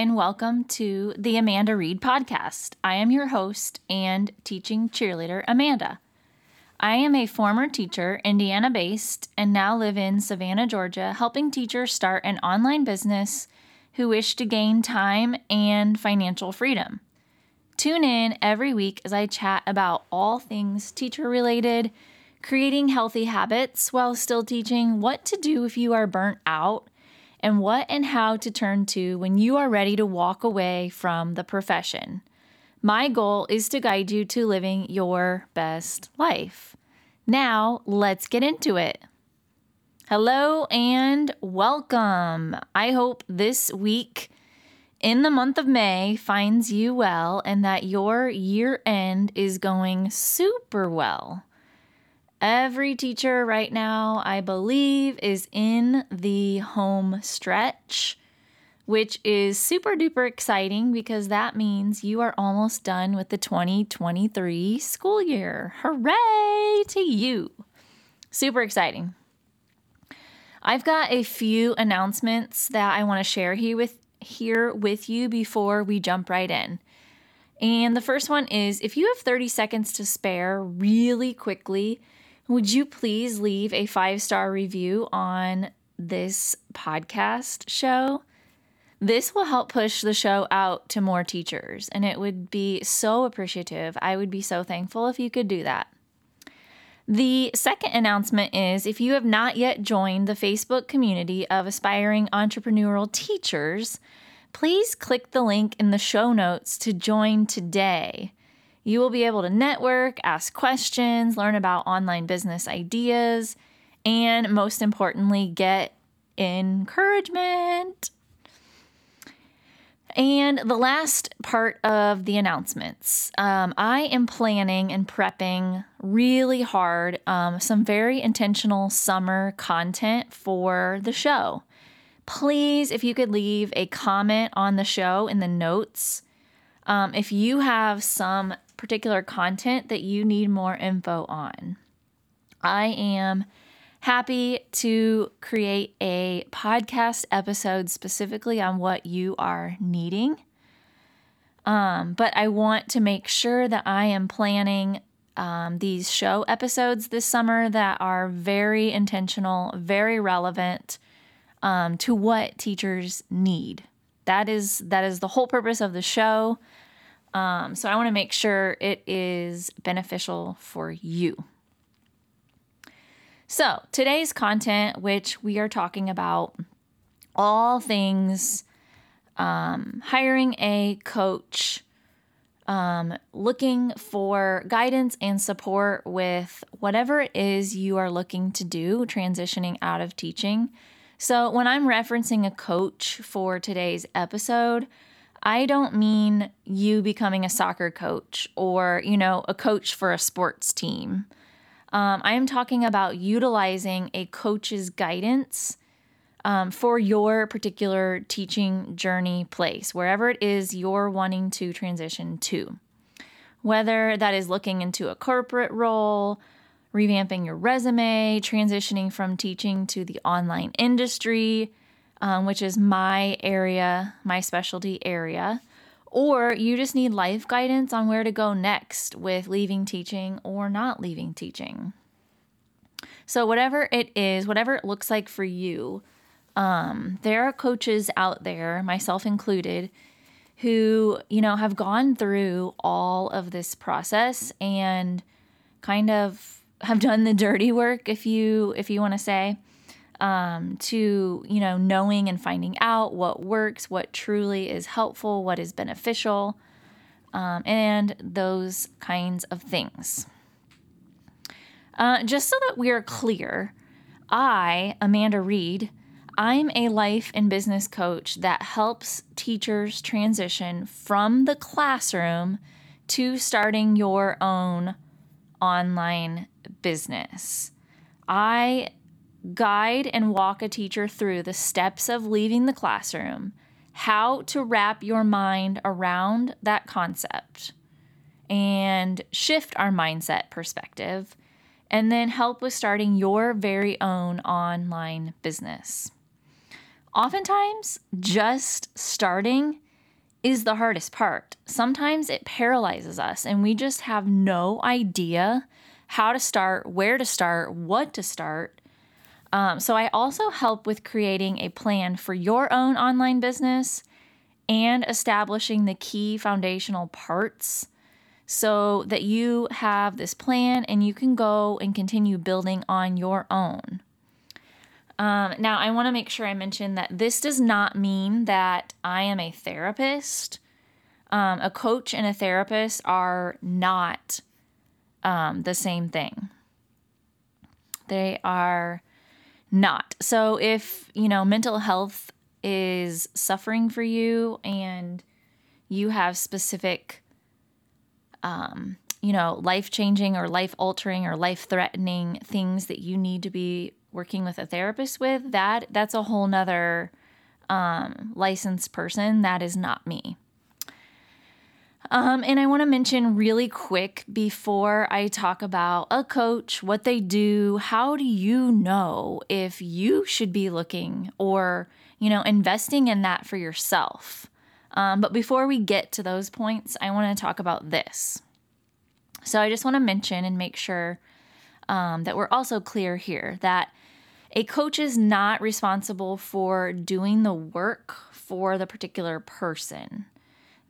and welcome to the Amanda Reed podcast. I am your host and teaching cheerleader, Amanda. I am a former teacher, Indiana based, and now live in Savannah, Georgia, helping teachers start an online business who wish to gain time and financial freedom. Tune in every week as I chat about all things teacher related, creating healthy habits while still teaching, what to do if you are burnt out and what and how to turn to when you are ready to walk away from the profession. My goal is to guide you to living your best life. Now, let's get into it. Hello and welcome. I hope this week in the month of May finds you well and that your year end is going super well. Every teacher right now, I believe, is in the home stretch, which is super duper exciting because that means you are almost done with the 2023 school year. Hooray to you! Super exciting. I've got a few announcements that I want to share here with here with you before we jump right in. And the first one is if you have 30 seconds to spare really quickly, would you please leave a five star review on this podcast show? This will help push the show out to more teachers, and it would be so appreciative. I would be so thankful if you could do that. The second announcement is if you have not yet joined the Facebook community of aspiring entrepreneurial teachers, please click the link in the show notes to join today. You will be able to network, ask questions, learn about online business ideas, and most importantly, get encouragement. And the last part of the announcements um, I am planning and prepping really hard um, some very intentional summer content for the show. Please, if you could leave a comment on the show in the notes. Um, if you have some particular content that you need more info on. I am happy to create a podcast episode specifically on what you are needing. Um, but I want to make sure that I am planning um, these show episodes this summer that are very intentional, very relevant um, to what teachers need. That is that is the whole purpose of the show. Um, so I want to make sure it is beneficial for you. So today's content, which we are talking about all things um, hiring a coach, um, looking for guidance and support with whatever it is you are looking to do, transitioning out of teaching. So, when I'm referencing a coach for today's episode, I don't mean you becoming a soccer coach or, you know, a coach for a sports team. Um, I am talking about utilizing a coach's guidance um, for your particular teaching journey place, wherever it is you're wanting to transition to. Whether that is looking into a corporate role, revamping your resume, transitioning from teaching to the online industry, um, which is my area, my specialty area, or you just need life guidance on where to go next with leaving teaching or not leaving teaching. So, whatever it is, whatever it looks like for you, um, there are coaches out there, myself included, who, you know, have gone through all of this process and kind of have done the dirty work, if you if you want to say, um, to you know knowing and finding out what works, what truly is helpful, what is beneficial, um, and those kinds of things. Uh, just so that we are clear, I, Amanda Reed, I'm a life and business coach that helps teachers transition from the classroom to starting your own online business. I guide and walk a teacher through the steps of leaving the classroom, how to wrap your mind around that concept and shift our mindset perspective, and then help with starting your very own online business. Oftentimes, just starting is the hardest part. Sometimes it paralyzes us and we just have no idea how to start, where to start, what to start. Um, so, I also help with creating a plan for your own online business and establishing the key foundational parts so that you have this plan and you can go and continue building on your own. Um, now, I want to make sure I mention that this does not mean that I am a therapist. Um, a coach and a therapist are not um, the same thing. They are not. So, if you know mental health is suffering for you and you have specific, um, you know, life changing or life altering or life threatening things that you need to be working with a therapist with, that that's a whole nother um, licensed person. That is not me. Um, and I want to mention really quick before I talk about a coach, what they do, how do you know if you should be looking or, you know, investing in that for yourself? Um, but before we get to those points, I want to talk about this. So I just want to mention and make sure um, that we're also clear here that a coach is not responsible for doing the work for the particular person.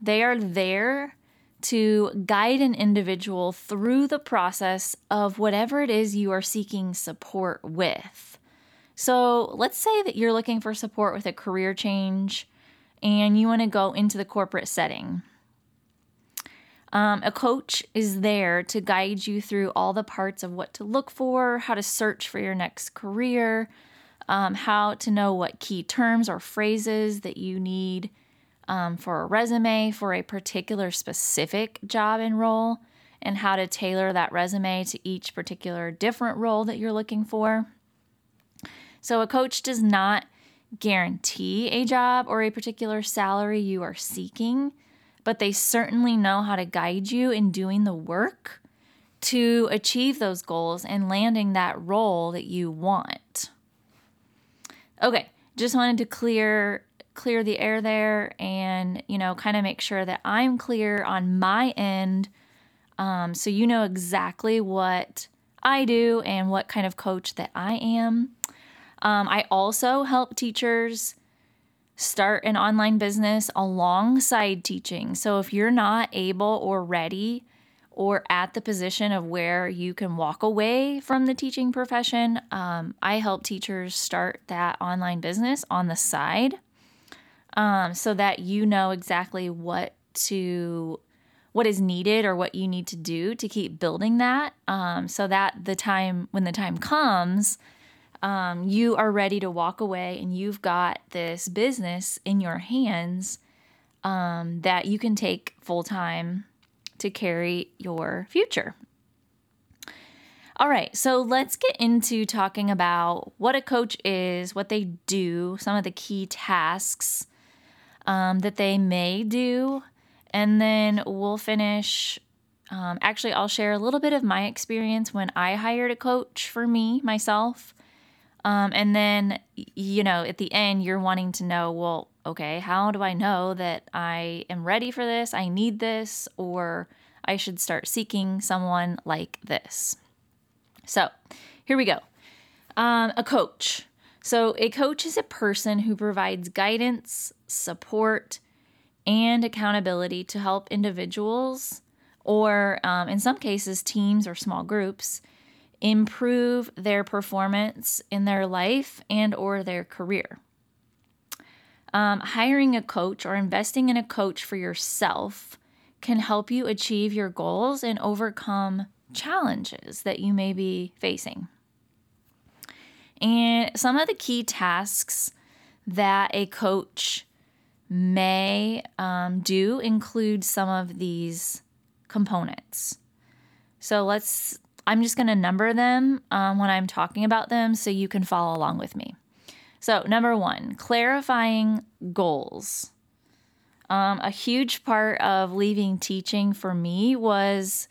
They are there to guide an individual through the process of whatever it is you are seeking support with. So, let's say that you're looking for support with a career change and you want to go into the corporate setting. Um, a coach is there to guide you through all the parts of what to look for, how to search for your next career, um, how to know what key terms or phrases that you need um, for a resume for a particular specific job and role, and how to tailor that resume to each particular different role that you're looking for. So, a coach does not guarantee a job or a particular salary you are seeking but they certainly know how to guide you in doing the work to achieve those goals and landing that role that you want. Okay, just wanted to clear clear the air there and you know kind of make sure that I'm clear on my end um, so you know exactly what I do and what kind of coach that I am. Um, I also help teachers start an online business alongside teaching. So if you're not able or ready or at the position of where you can walk away from the teaching profession, um, I help teachers start that online business on the side um, so that you know exactly what to what is needed or what you need to do to keep building that um, so that the time when the time comes um, you are ready to walk away and you've got this business in your hands um, that you can take full time to carry your future. All right, so let's get into talking about what a coach is, what they do, some of the key tasks um, that they may do, and then we'll finish. Um, actually, I'll share a little bit of my experience when I hired a coach for me, myself, um, and then, you know, at the end, you're wanting to know, well, okay, how do I know that I am ready for this? I need this, or I should start seeking someone like this. So here we go. Um, a coach. So, a coach is a person who provides guidance, support, and accountability to help individuals, or um, in some cases, teams or small groups, improve their performance in their life and or their career. Um, hiring a coach or investing in a coach for yourself can help you achieve your goals and overcome challenges that you may be facing. And some of the key tasks that a coach may um, do include some of these components. So let's I'm just going to number them um, when I'm talking about them so you can follow along with me. So, number one, clarifying goals. Um, a huge part of leaving teaching for me was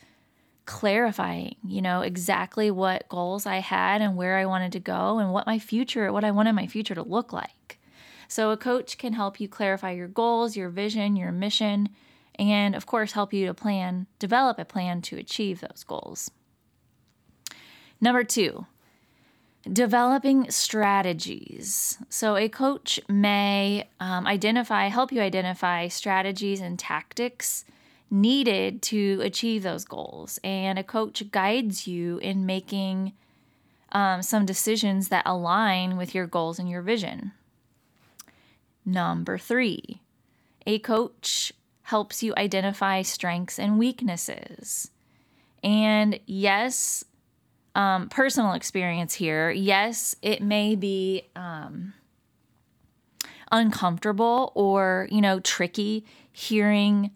clarifying, you know, exactly what goals I had and where I wanted to go and what my future, what I wanted my future to look like. So, a coach can help you clarify your goals, your vision, your mission, and of course, help you to plan, develop a plan to achieve those goals. Number two, developing strategies. So, a coach may um, identify, help you identify strategies and tactics needed to achieve those goals. And a coach guides you in making um, some decisions that align with your goals and your vision. Number three, a coach helps you identify strengths and weaknesses. And yes, um, personal experience here. Yes, it may be um, uncomfortable or, you know, tricky hearing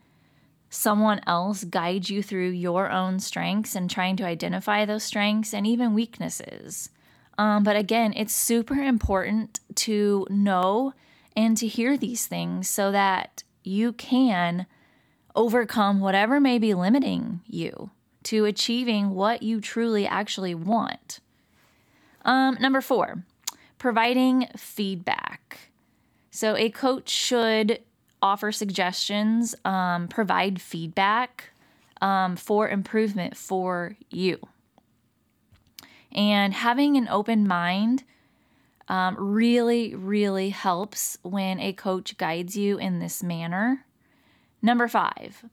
someone else guide you through your own strengths and trying to identify those strengths and even weaknesses. Um, but again, it's super important to know and to hear these things so that you can overcome whatever may be limiting you to achieving what you truly actually want. Um, number four, providing feedback. So, a coach should offer suggestions, um, provide feedback um, for improvement for you. And having an open mind um, really, really helps when a coach guides you in this manner. Number five,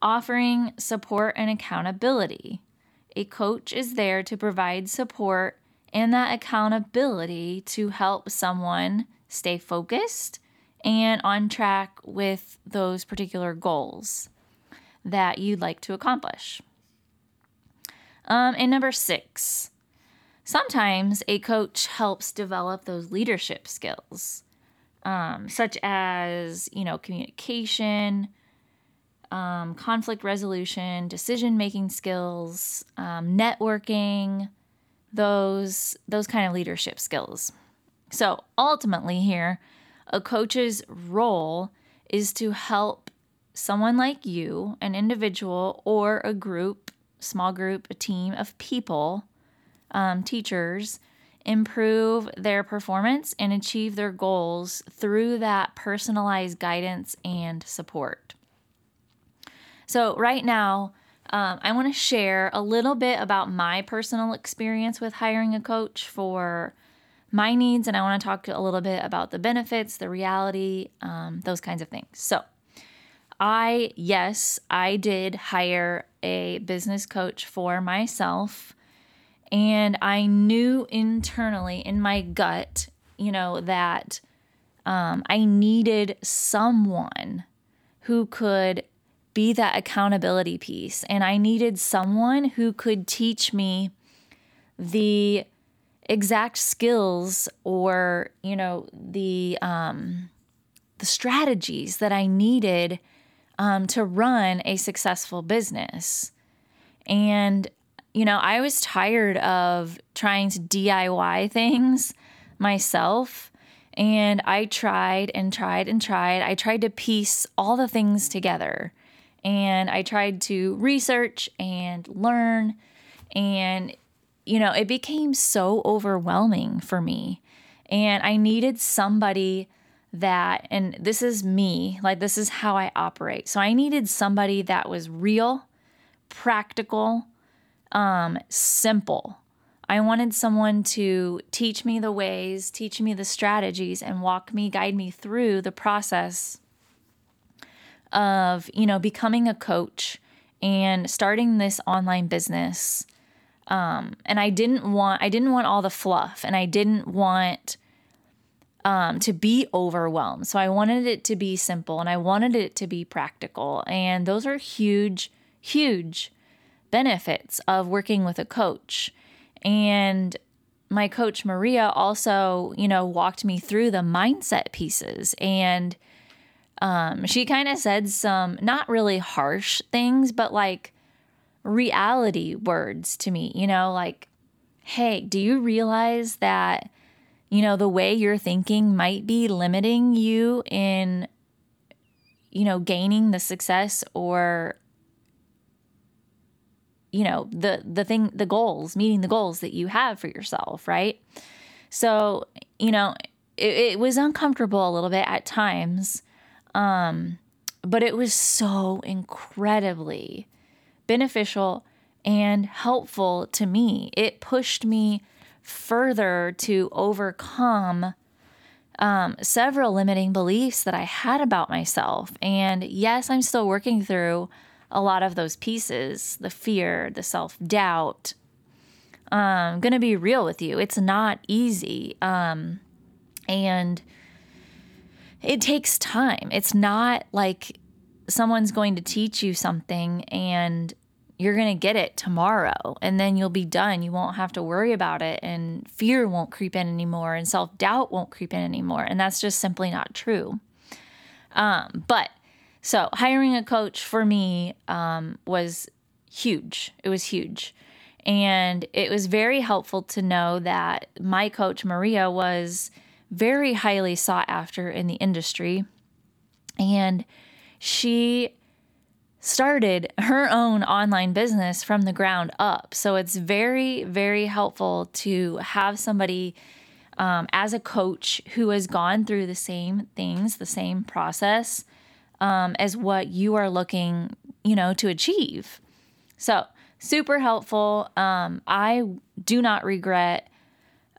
offering support and accountability. A coach is there to provide support and that accountability to help someone stay focused and on track with those particular goals that you'd like to accomplish. Um, and number six, sometimes a coach helps develop those leadership skills, um, such as, you know, communication, um, conflict resolution, decision making skills, um, networking, those those kind of leadership skills. So ultimately, here, a coach's role is to help someone like you, an individual or a group, small group, a team of people, um, teachers, improve their performance and achieve their goals through that personalized guidance and support. So, right now, um, I want to share a little bit about my personal experience with hiring a coach for my needs, and I want to talk a little bit about the benefits, the reality, um, those kinds of things. So, I, yes, I did hire a business coach for myself, and I knew internally in my gut, you know, that um, I needed someone who could be that accountability piece. And I needed someone who could teach me the exact skills or you know the um, the strategies that I needed um, to run a successful business. And you know, I was tired of trying to DIY things myself. And I tried and tried and tried. I tried to piece all the things together. And I tried to research and learn. And you know, it became so overwhelming for me. And I needed somebody that, and this is me, like this is how I operate. So I needed somebody that was real, practical, um, simple. I wanted someone to teach me the ways, teach me the strategies, and walk me, guide me through the process of, you know, becoming a coach and starting this online business um, and I didn't want I didn't want all the fluff and I didn't want um, to be overwhelmed. So I wanted it to be simple and I wanted it to be practical. And those are huge, huge benefits of working with a coach. And my coach Maria also, you know, walked me through the mindset pieces and um, she kind of said some not really harsh things, but like reality words to me, you know, like, hey, do you realize that, you know, the way you're thinking might be limiting you in, you know, gaining the success or, you know, the, the thing, the goals, meeting the goals that you have for yourself, right? So, you know, it, it was uncomfortable a little bit at times. Um, but it was so incredibly beneficial and helpful to me. It pushed me further to overcome um, several limiting beliefs that I had about myself. And yes, I'm still working through a lot of those pieces the fear, the self doubt. I'm um, going to be real with you. It's not easy. Um, and it takes time. It's not like someone's going to teach you something and you're going to get it tomorrow and then you'll be done. You won't have to worry about it and fear won't creep in anymore and self doubt won't creep in anymore. And that's just simply not true. Um, but so hiring a coach for me um, was huge. It was huge. And it was very helpful to know that my coach, Maria, was very highly sought after in the industry. And she started her own online business from the ground up. So it's very, very helpful to have somebody um, as a coach who has gone through the same things, the same process um, as what you are looking, you know, to achieve. So super helpful. Um, I do not regret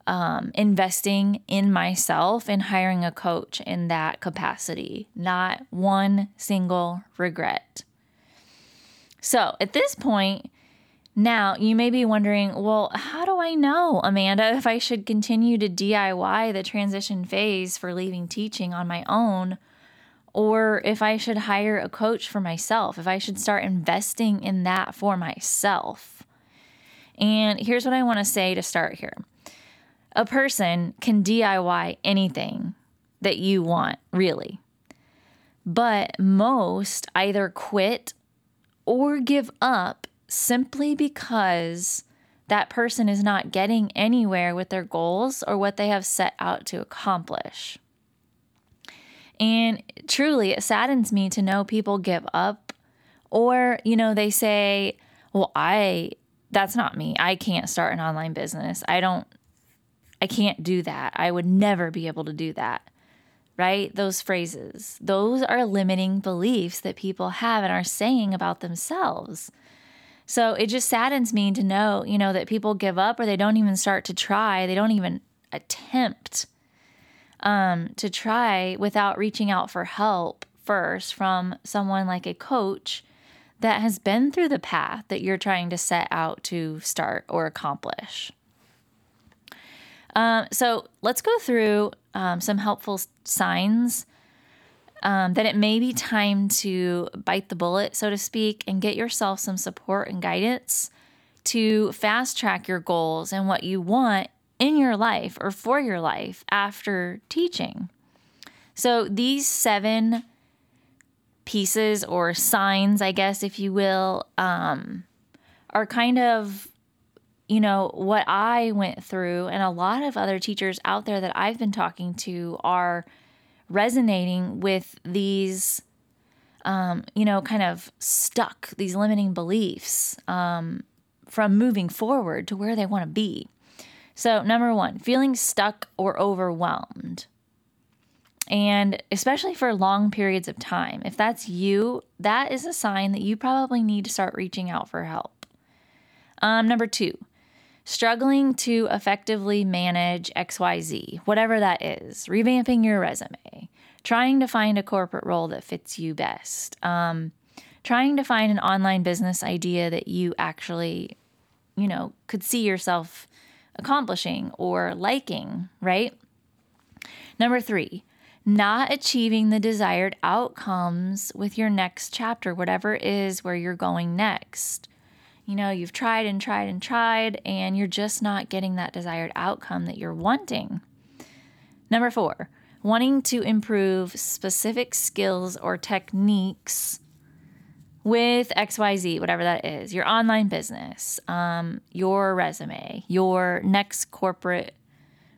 um, investing in myself and hiring a coach in that capacity. Not one single regret. So at this point, now you may be wondering, well, how do I know, Amanda, if I should continue to DIY the transition phase for leaving teaching on my own? Or if I should hire a coach for myself, if I should start investing in that for myself. And here's what I want to say to start here a person can DIY anything that you want, really. But most either quit or give up simply because that person is not getting anywhere with their goals or what they have set out to accomplish. And truly, it saddens me to know people give up or, you know, they say, well, I, that's not me. I can't start an online business. I don't I can't do that. I would never be able to do that. Right? Those phrases, those are limiting beliefs that people have and are saying about themselves. So it just saddens me to know, you know, that people give up or they don't even start to try, they don't even attempt um, to try without reaching out for help first from someone like a coach that has been through the path that you're trying to set out to start or accomplish. Um, so let's go through um, some helpful signs um, that it may be time to bite the bullet, so to speak, and get yourself some support and guidance to fast track your goals and what you want in your life or for your life after teaching. So these seven pieces or signs, I guess, if you will, um, are kind of you know, what I went through, and a lot of other teachers out there that I've been talking to are resonating with these, um, you know, kind of stuck, these limiting beliefs um, from moving forward to where they want to be. So, number one, feeling stuck or overwhelmed. And especially for long periods of time, if that's you, that is a sign that you probably need to start reaching out for help. Um, number two, struggling to effectively manage XYZ, whatever that is, revamping your resume, trying to find a corporate role that fits you best, um, trying to find an online business idea that you actually, you know, could see yourself accomplishing or liking, right? Number three, not achieving the desired outcomes with your next chapter, whatever is where you're going next you know, you've tried and tried and tried, and you're just not getting that desired outcome that you're wanting. Number four, wanting to improve specific skills or techniques with XYZ, whatever that is, your online business, um, your resume, your next corporate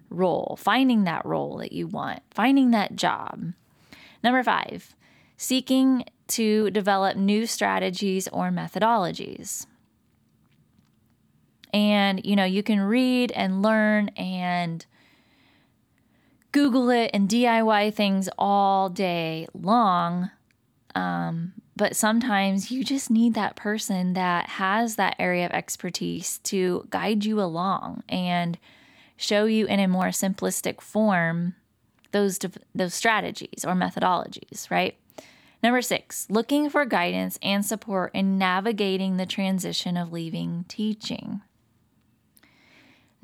role, finding that role that you want, finding that job. Number five, seeking to develop new strategies or methodologies and you know you can read and learn and Google it and DIY things all day long. Um, but sometimes you just need that person that has that area of expertise to guide you along and show you in a more simplistic form those those strategies or methodologies, right? Number 6, looking for guidance and support in navigating the transition of leaving teaching.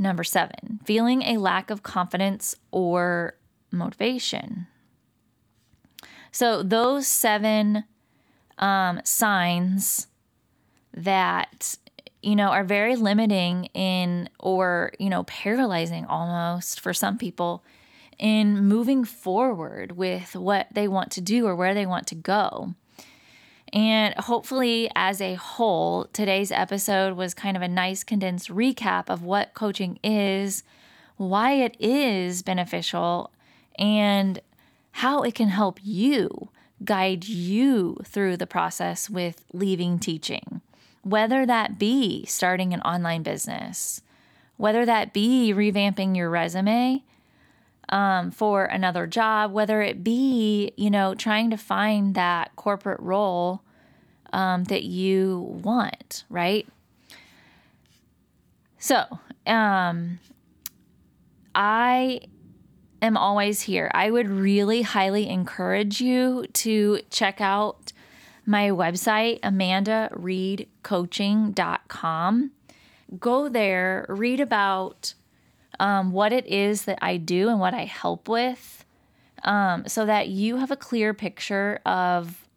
Number 7, feeling a lack of confidence or motivation. So those 7 um, signs that you know are very limiting in or you know paralyzing almost for some people in moving forward with what they want to do or where they want to go. And hopefully, as a whole, today's episode was kind of a nice condensed recap of what coaching is, why it is beneficial, and how it can help you guide you through the process with leaving teaching, whether that be starting an online business, whether that be revamping your resume um, for another job, whether it be, you know, trying to find that corporate role um, that you want, right? So, um, I am always here. I would really highly encourage you to check out my website, amandareedcoaching.com. Go there, read about um, what it is that I do and what I help with um, so that you have a clear picture of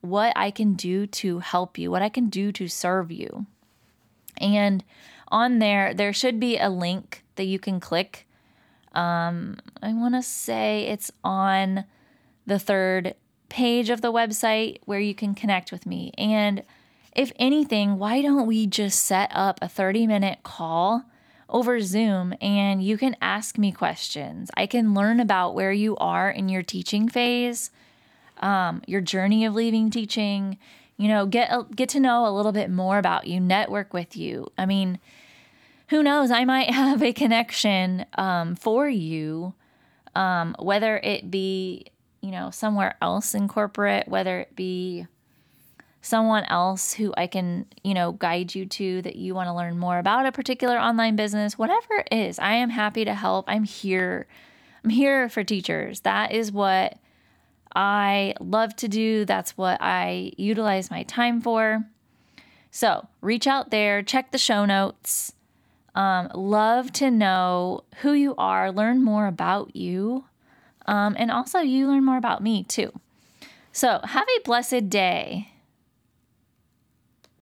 what I can do to help you, what I can do to serve you. And on there, there should be a link that you can click. Um, I want to say it's on the third page of the website where you can connect with me. And if anything, why don't we just set up a 30 minute call over Zoom and you can ask me questions. I can learn about where you are in your teaching phase, um, your journey of leaving teaching. You know, get get to know a little bit more about you, network with you. I mean, who knows? I might have a connection um, for you, um, whether it be you know somewhere else in corporate, whether it be someone else who I can, you know, guide you to that you want to learn more about a particular online business, whatever it is, I am happy to help. I'm here. I'm here for teachers. That is what I love to do. That's what I utilize my time for. So reach out there, check the show notes. Um, love to know who you are, learn more about you, um, and also you learn more about me too. So have a blessed day.